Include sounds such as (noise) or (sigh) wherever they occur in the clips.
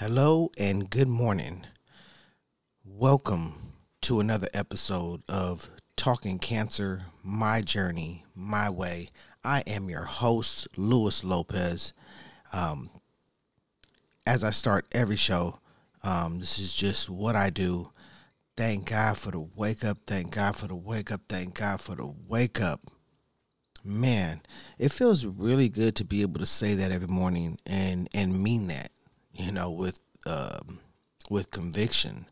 Hello and good morning. Welcome to another episode of Talking Cancer My Journey, My Way. I am your host, Luis Lopez. Um, as I start every show, um, this is just what I do. Thank God for the wake up. Thank God for the wake up. Thank God for the wake up. Man, it feels really good to be able to say that every morning and and mean that, you know, with um, with conviction.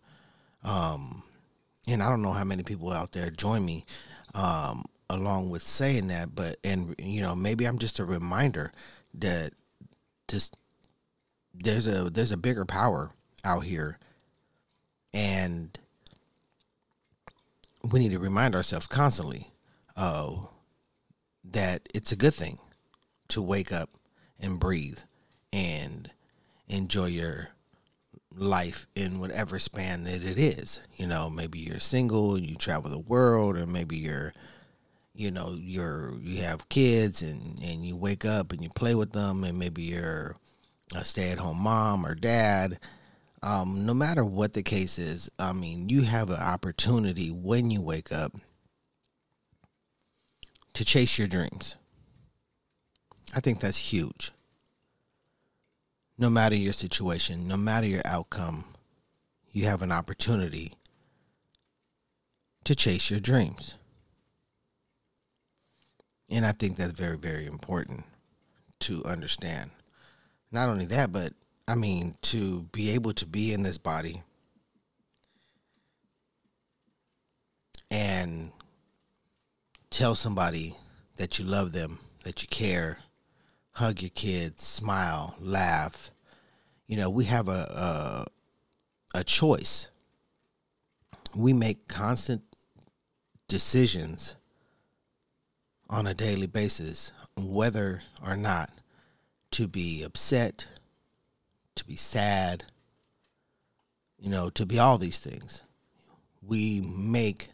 Um, and I don't know how many people out there join me um, along with saying that, but and you know maybe I'm just a reminder that just there's a there's a bigger power out here, and we need to remind ourselves constantly uh, that it's a good thing to wake up and breathe and enjoy your life in whatever span that it is. You know, maybe you're single, and you travel the world, or maybe you're, you know, you're you have kids and and you wake up and you play with them, and maybe you're a stay-at-home mom or dad. Um, no matter what the case is, I mean, you have an opportunity when you wake up to chase your dreams. I think that's huge no matter your situation, no matter your outcome, you have an opportunity to chase your dreams. And I think that's very, very important to understand. Not only that, but I mean, to be able to be in this body and tell somebody that you love them, that you care, hug your kids, smile, laugh. You know, we have a a, a choice. We make constant decisions on a daily basis whether or not to be upset, to be sad, you know, to be all these things. We make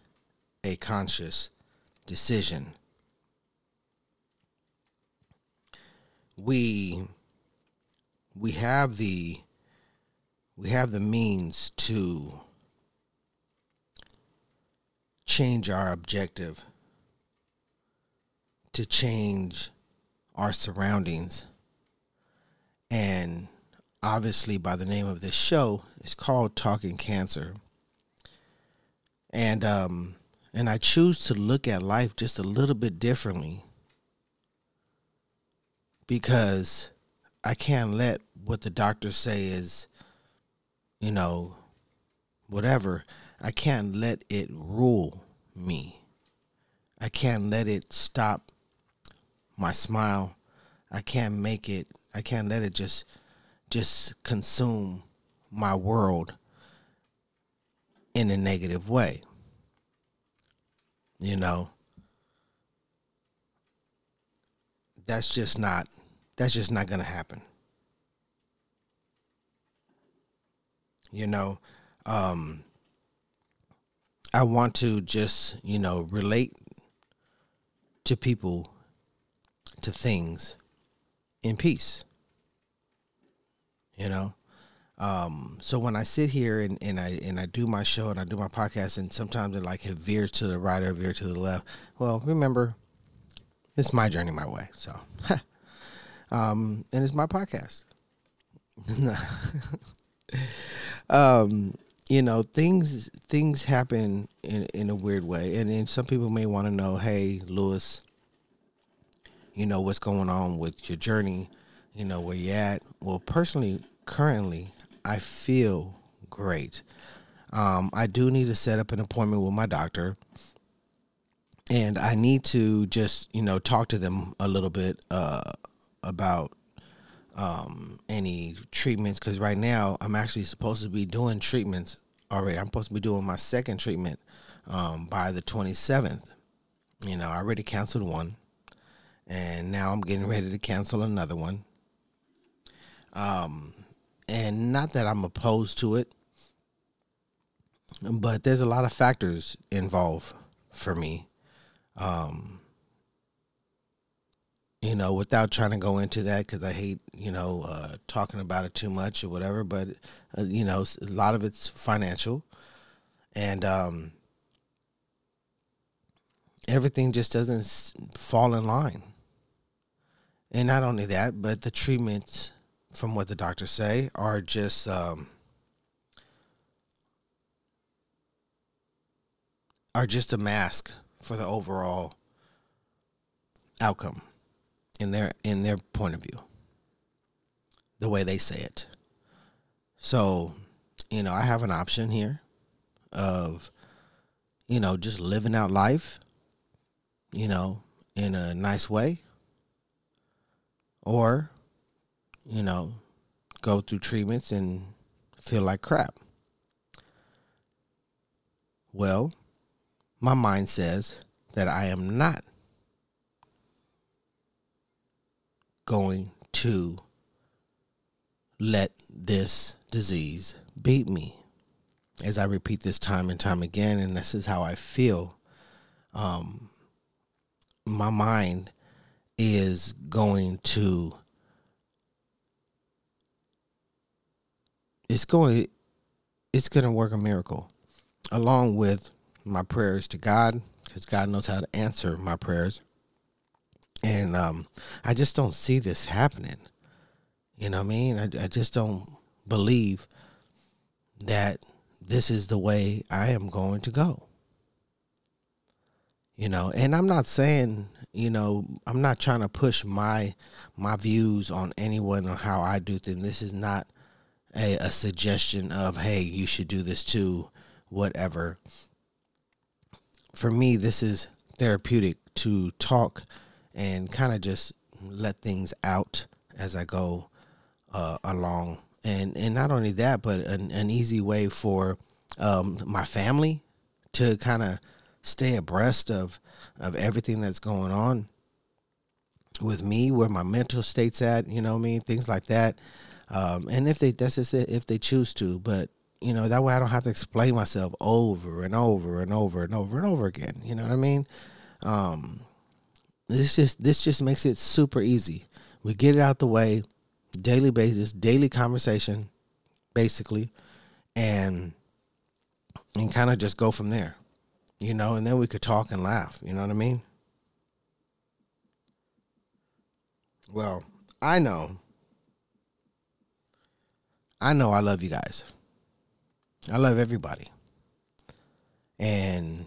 a conscious decision we we have the we have the means to change our objective to change our surroundings. And obviously by the name of this show it's called talking cancer. And um and I choose to look at life just a little bit differently because I can't let what the doctors say is, you know, whatever. I can't let it rule me. I can't let it stop my smile. I can't make it I can't let it just just consume my world in a negative way. You know, that's just not that's just not going to happen. You know, um, I want to just, you know, relate to people, to things in peace. You know? Um, so when I sit here and, and I and I do my show and I do my podcast and sometimes it like it veers to the right or veer to the left. Well, remember, it's my journey, my way. So um, and it's my podcast. (laughs) um, you know, things things happen in, in a weird way, and, and some people may want to know, hey, Lewis, you know what's going on with your journey, you know where you're at. Well, personally, currently, I feel great. Um, I do need to set up an appointment with my doctor and I need to just you know talk to them a little bit uh, about um, any treatments because right now I'm actually supposed to be doing treatments already. I'm supposed to be doing my second treatment um, by the 27th. You know, I already canceled one, and now I'm getting ready to cancel another one. Um, and not that I'm opposed to it, but there's a lot of factors involved for me. Um, you know, without trying to go into that because I hate, you know, uh, talking about it too much or whatever. But uh, you know, a lot of it's financial, and um, everything just doesn't fall in line. And not only that, but the treatments, from what the doctors say, are just um, are just a mask for the overall outcome in their in their point of view the way they say it. So you know i have an option here of you know just living out life you know in a nice way or you know go through treatments and feel like crap. Well my mind says that i am not going to let this disease beat me. As I repeat this time and time again, and this is how I feel, um, my mind is going to it's going it's going to work a miracle along with my prayers to God because God knows how to answer my prayers and um, I just don't see this happening. You know what I mean? I, I just don't believe that this is the way I am going to go. You know, and I'm not saying, you know, I'm not trying to push my my views on anyone or how I do things. This is not a, a suggestion of, hey, you should do this too, whatever. For me, this is therapeutic to talk and kind of just let things out as I go uh, along. And and not only that, but an, an easy way for um, my family to kind of stay abreast of of everything that's going on with me, where my mental state's at. You know, I mean, things like that. Um, and if they that's just it, if they choose to, but you know that way I don't have to explain myself over and over and over and over and over again. You know what I mean? Um, this just this just makes it super easy. We get it out the way, daily basis, daily conversation, basically, and and kind of just go from there. You know, and then we could talk and laugh. You know what I mean? Well, I know. I know I love you guys. I love everybody. And,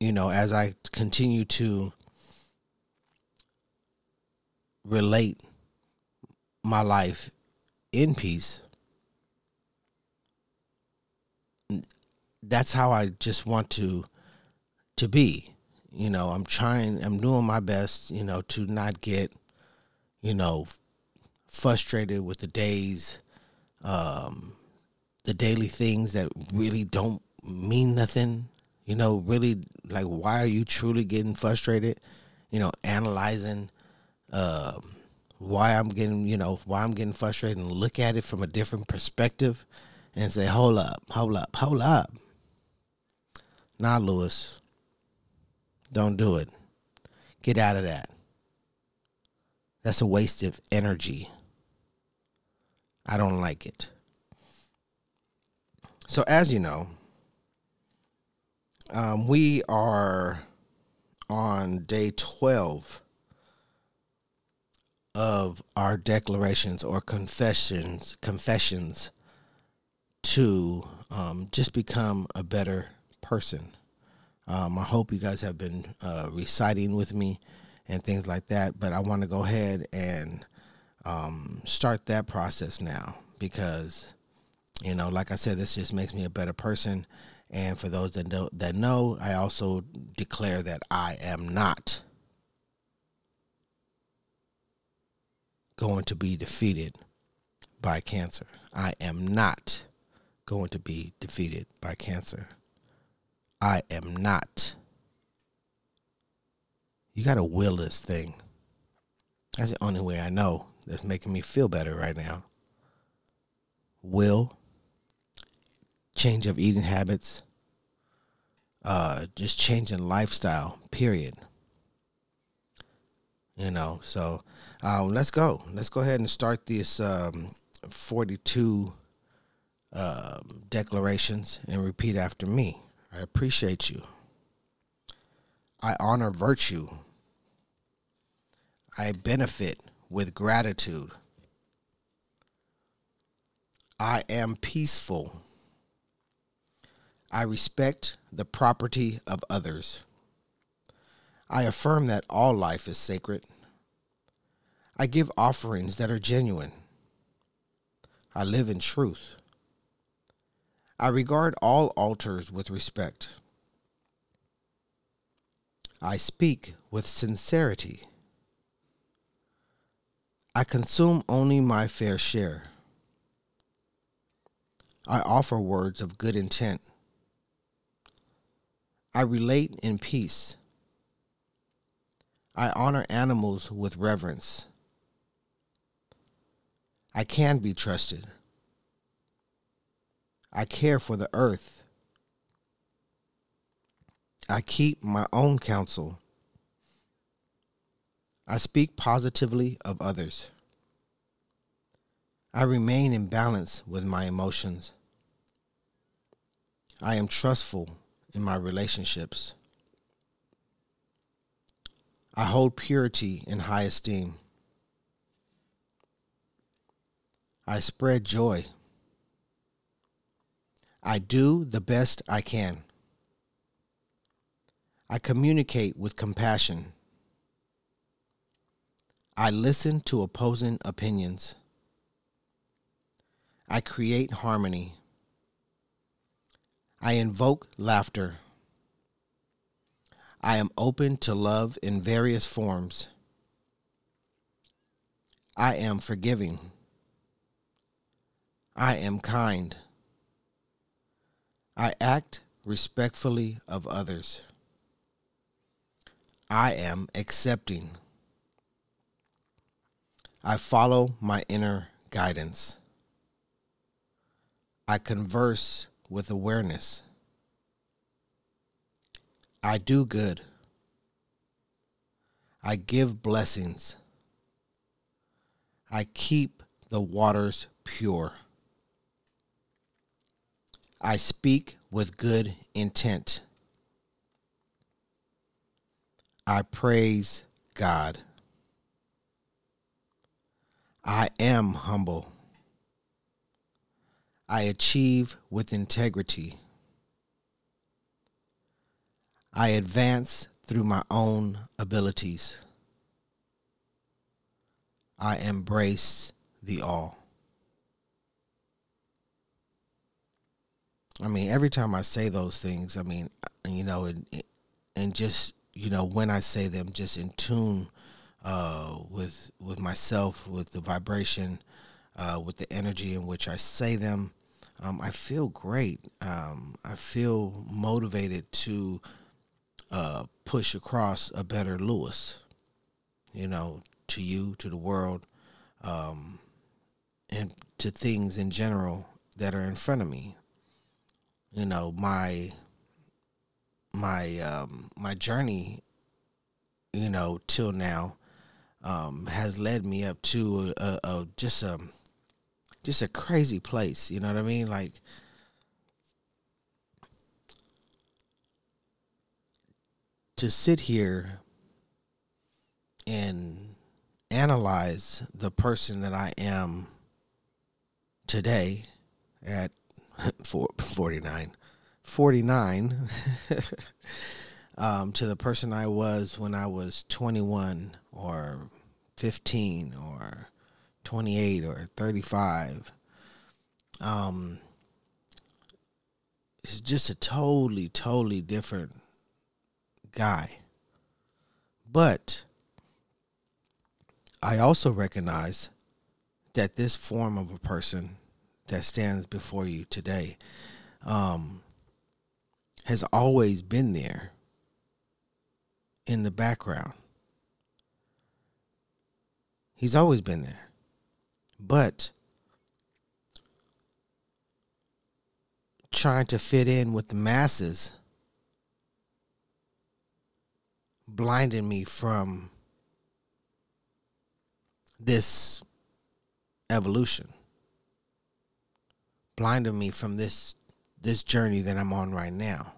you know, as I continue to relate my life in peace that's how I just want to to be. You know, I'm trying I'm doing my best, you know, to not get, you know, frustrated with the days um the daily things that really don't mean nothing. You know, really like why are you truly getting frustrated? You know, analyzing um, why I'm getting, you know, why I'm getting frustrated and look at it from a different perspective and say, hold up, hold up, hold up. Nah, Lewis, don't do it. Get out of that. That's a waste of energy. I don't like it. So, as you know, um, we are on day 12 of our declarations or confessions confessions to um, just become a better person. Um, I hope you guys have been uh, reciting with me and things like that, but I want to go ahead and um, start that process now because, you know, like I said, this just makes me a better person. And for those that know, that know, I also declare that I am not going to be defeated by cancer. I am not going to be defeated by cancer. I am not. You got to will this thing. That's the only way I know that's making me feel better right now. Will, change of eating habits, uh, just changing lifestyle, period. You know, so um, let's go. Let's go ahead and start this um, 42 uh, declarations and repeat after me. I appreciate you. I honor virtue. I benefit with gratitude. I am peaceful. I respect the property of others. I affirm that all life is sacred. I give offerings that are genuine. I live in truth. I regard all altars with respect. I speak with sincerity. I consume only my fair share. I offer words of good intent. I relate in peace. I honor animals with reverence. I can be trusted. I care for the earth. I keep my own counsel. I speak positively of others. I remain in balance with my emotions. I am trustful in my relationships. I hold purity in high esteem. I spread joy. I do the best I can. I communicate with compassion. I listen to opposing opinions. I create harmony. I invoke laughter. I am open to love in various forms. I am forgiving. I am kind. I act respectfully of others. I am accepting. I follow my inner guidance. I converse with awareness. I do good. I give blessings. I keep the waters pure. I speak with good intent. I praise God. I am humble. I achieve with integrity. I advance through my own abilities. I embrace the all. I mean, every time I say those things, I mean, you know, and and just you know when I say them, just in tune uh, with with myself, with the vibration, uh, with the energy in which I say them. Um, I feel great. Um, I feel motivated to uh, push across a better Lewis. You know, to you, to the world, um, and to things in general that are in front of me. You know, my my um, my journey, you know, till now, um, has led me up to a, a, a just a just a crazy place. You know what I mean? Like to sit here and analyze the person that I am today at (laughs) 49 49 (laughs) um, to the person I was when I was 21 or 15 or 28 or 35. Um, it's just a totally, totally different guy. But I also recognize that this form of a person that stands before you today um, has always been there in the background. He's always been there. But trying to fit in with the masses blinded me from this evolution blinded me from this this journey that I'm on right now.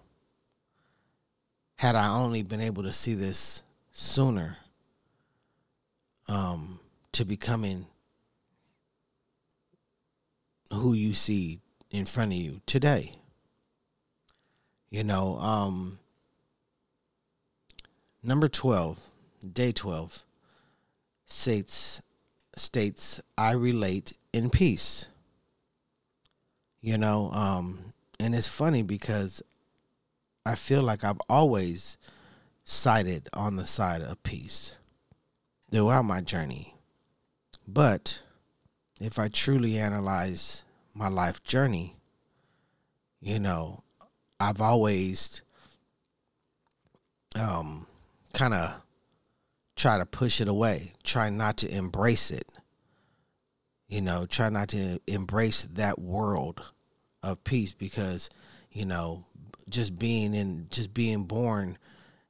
Had I only been able to see this sooner, um, to becoming who you see in front of you today. You know, um, number 12, day 12, states, states, I relate in peace. You know, um, and it's funny because I feel like I've always sided on the side of peace throughout my journey. But if I truly analyze my life journey, you know, I've always um kind of try to push it away, try not to embrace it. You know, try not to embrace that world of peace because, you know, just being in just being born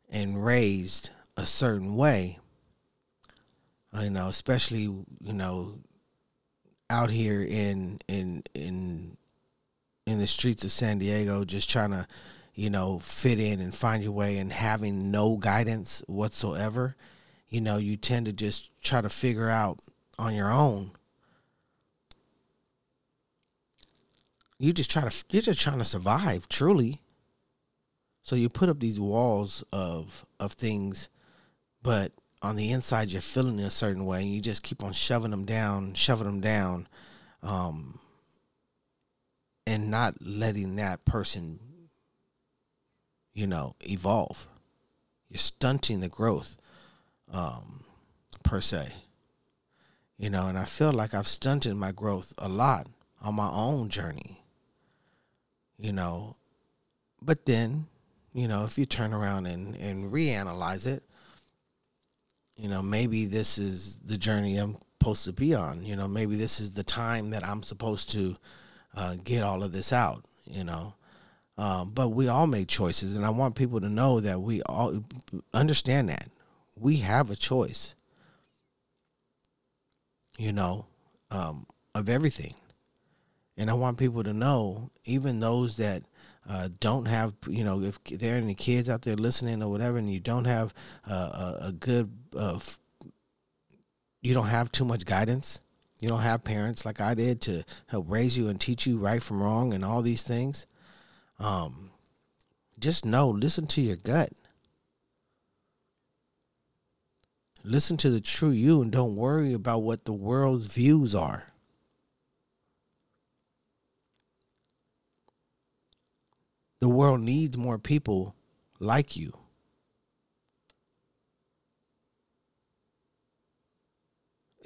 and raised a certain way, you know, especially, you know, out here in in in in the streets of San Diego just trying to, you know, fit in and find your way and having no guidance whatsoever, you know, you tend to just try to figure out on your own. You just try to you're just trying to survive, truly. So you put up these walls of of things, but on the inside you're feeling a certain way and you just keep on shoving them down, shoving them down, um, and not letting that person, you know, evolve. You're stunting the growth, um, per se. You know, and I feel like I've stunted my growth a lot on my own journey. You know, but then, you know, if you turn around and, and reanalyze it, you know, maybe this is the journey I'm supposed to be on. You know, maybe this is the time that I'm supposed to uh, get all of this out. You know, um, but we all make choices, and I want people to know that we all understand that we have a choice. You know, um, of everything, and I want people to know, even those that uh, don't have you know if there are any kids out there listening or whatever and you don't have uh, a, a, good uh, you don't have too much guidance you don't have parents like i did to help raise you and teach you right from wrong and all these things um, just know listen to your gut. Listen to the true you and don't worry about what the world's views are the world needs more people like you.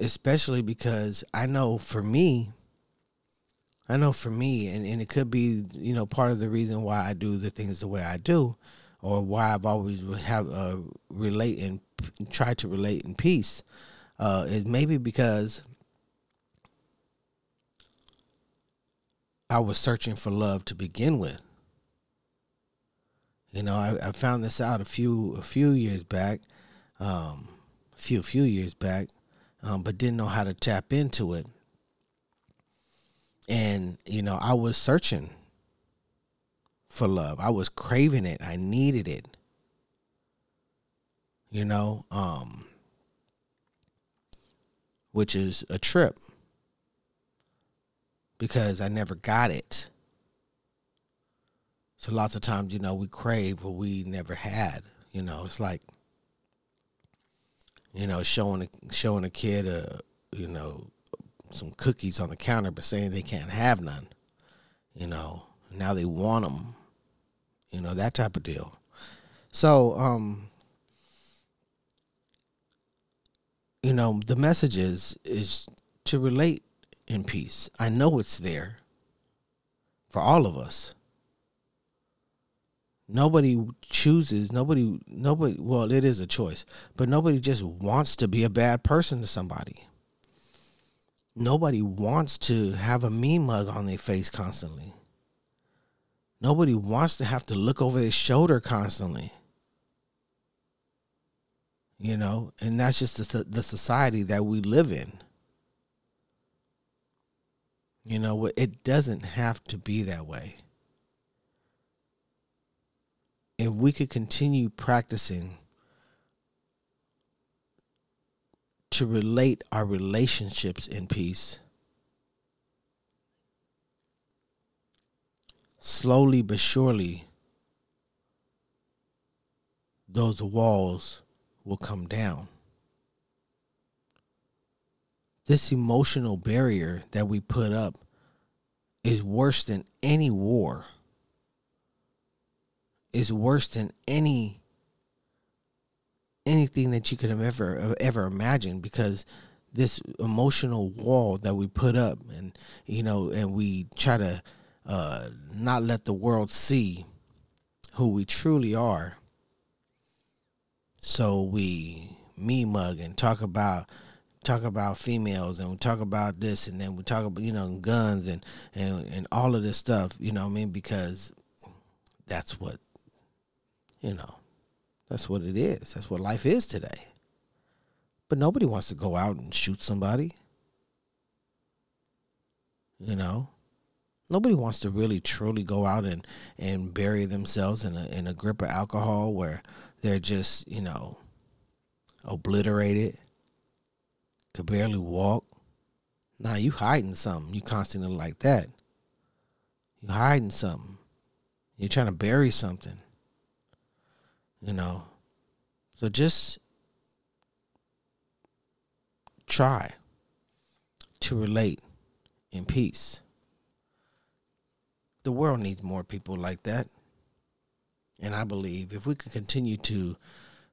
Especially because I know for me, I know for me, and, and it could be, you know, part of the reason why I do the things the way I do, or why I've always have uh, relate and try to relate in peace, uh, is maybe because I was searching for love to begin with. You know, I, I found this out a few a few years back, um, a few few years back, um, but didn't know how to tap into it. And you know, I was searching for love. I was craving it. I needed it. You know, um, which is a trip because I never got it. So lots of times, you know, we crave what we never had. You know, it's like, you know, showing a, showing a kid a, you know, some cookies on the counter, but saying they can't have none. You know, now they want them. You know that type of deal. So, um, you know, the message is is to relate in peace. I know it's there for all of us nobody chooses nobody nobody well it is a choice but nobody just wants to be a bad person to somebody nobody wants to have a mean mug on their face constantly nobody wants to have to look over their shoulder constantly You know, and that's just the, the society that we live in. You know, it doesn't have to be that way. If we could continue practicing to relate our relationships in peace, slowly but surely, those walls will come down. This emotional barrier that we put up is worse than any war. Is worse than any anything that you could have ever ever imagined because this emotional wall that we put up and you know and we try to uh, not let the world see who we truly are. So we me mug and talk about talk about females and we talk about this and then we talk about you know guns and and and all of this stuff you know what i mean? Because that's what you know that's what it is that's what life is today but nobody wants to go out and shoot somebody you know nobody wants to really truly go out and and bury themselves in a in a grip of alcohol where they're just you know obliterated could barely walk. Now you hiding something. You constantly like that. You hiding something. You're trying to bury something. You know. So just try to relate in peace. The world needs more people like that. And I believe if we can continue to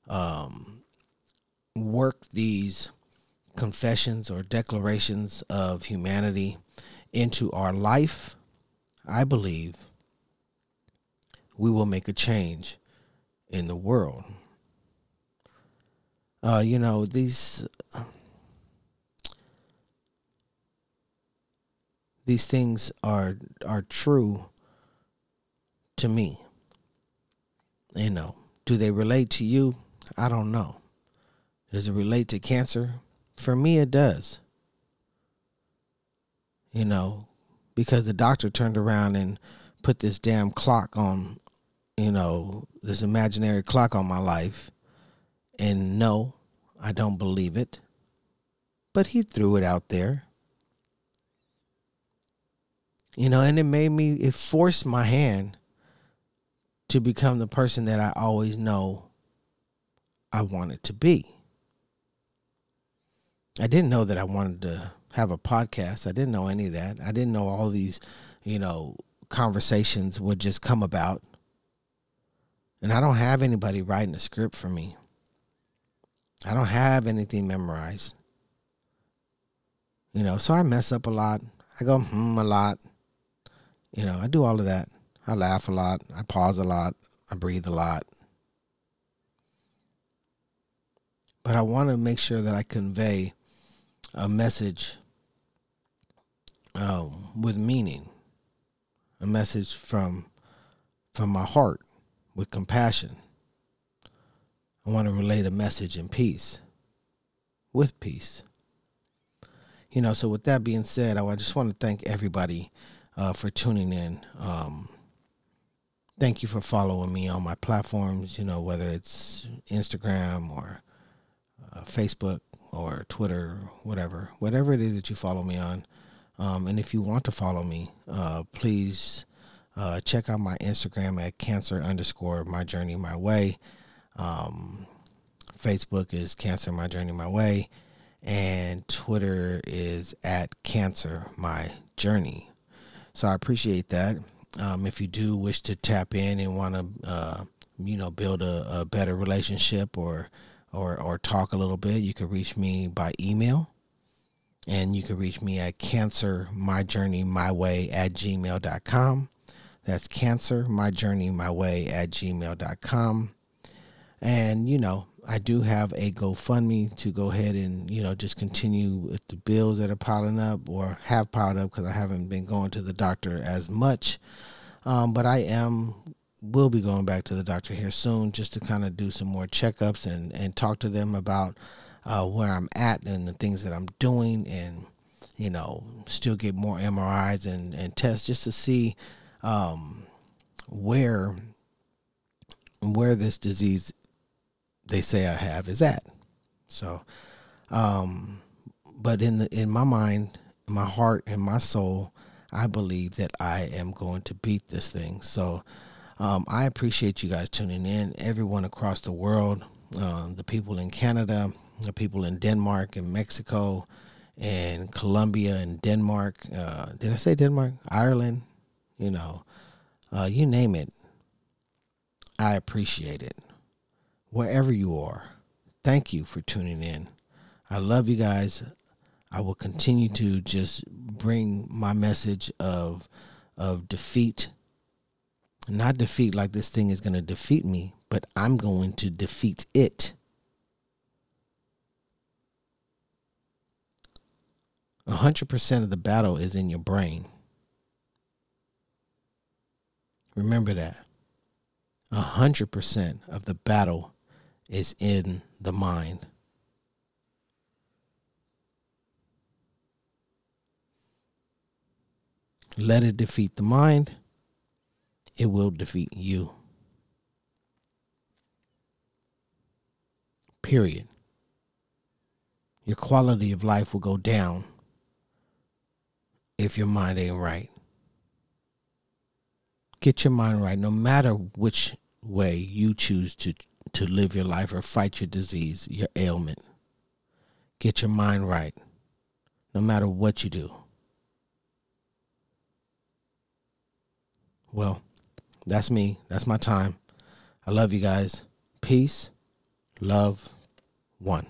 um, work these confessions or declarations of humanity into our life, I believe we will make a change in the world. Uh, you know, these these things are are true to me. You know, do they relate to you? I don't know. Does it relate to cancer? For me, it does. You know, because the doctor turned around and put this damn clock on, you know, this imaginary clock on my life. And no, I don't believe it. But he threw it out there. You know, and it made me, it forced my hand to become the person that I always know I wanted to be. I didn't know that I wanted to have a podcast. I didn't know any of that. I didn't know all these, you know, conversations would just come about. And I don't have anybody writing a script for me. I don't have anything memorized. You know, so I mess up a lot. I go hmm a lot. You know, I do all of that. I laugh a lot. I pause a lot. I breathe a lot. But I want to make sure that I convey a message um, with meaning, a message from from my heart with compassion. I want to relay a message in peace, with peace. You know, so with that being said, I just want to thank everybody uh, for tuning in. Um, thank you for following me on my platforms, you know, whether it's Instagram or uh, Facebook or Twitter, whatever, whatever it is that you follow me on. Um, and if you want to follow me, uh, please uh, check out my Instagram at cancer underscore my journey my way. Um, Facebook is cancer my journey my way, and Twitter is at cancer my journey. So I appreciate that. Um, if you do wish to tap in and want to, uh, you know, build a, a better relationship or or, or talk a little bit, you can reach me by email. And you can reach me at cancer my journey my way at gmail.com. That's cancer my journey my way at gmail.com. And, you know, I do have a GoFundMe to go ahead and, you know, just continue with the bills that are piling up or have piled up because I haven't been going to the doctor as much. Um, but I am will be going back to the doctor here soon just to kind of do some more checkups and, and talk to them about uh, where I'm at and the things that I'm doing and, you know, still get more MRIs and, and tests just to see um, where where this disease they say I have is at. So, um, but in the in my mind, my heart, and my soul, I believe that I am going to beat this thing. So, um, I appreciate you guys tuning in, everyone across the world, uh, the people in Canada, the people in Denmark and Mexico, and Colombia and Denmark. Uh, did I say Denmark? Ireland, you know, uh, you name it. I appreciate it. Wherever you are, thank you for tuning in. I love you guys. I will continue to just bring my message of of defeat. Not defeat like this thing is going to defeat me, but I'm going to defeat it. A hundred percent of the battle is in your brain. Remember that. A hundred percent of the battle is in the mind. Let it defeat the mind, it will defeat you. Period. Your quality of life will go down if your mind ain't right. Get your mind right, no matter which way you choose to, to live your life or fight your disease, your ailment. Get your mind right, no matter what you do. Well, that's me. That's my time. I love you guys. Peace, love, one.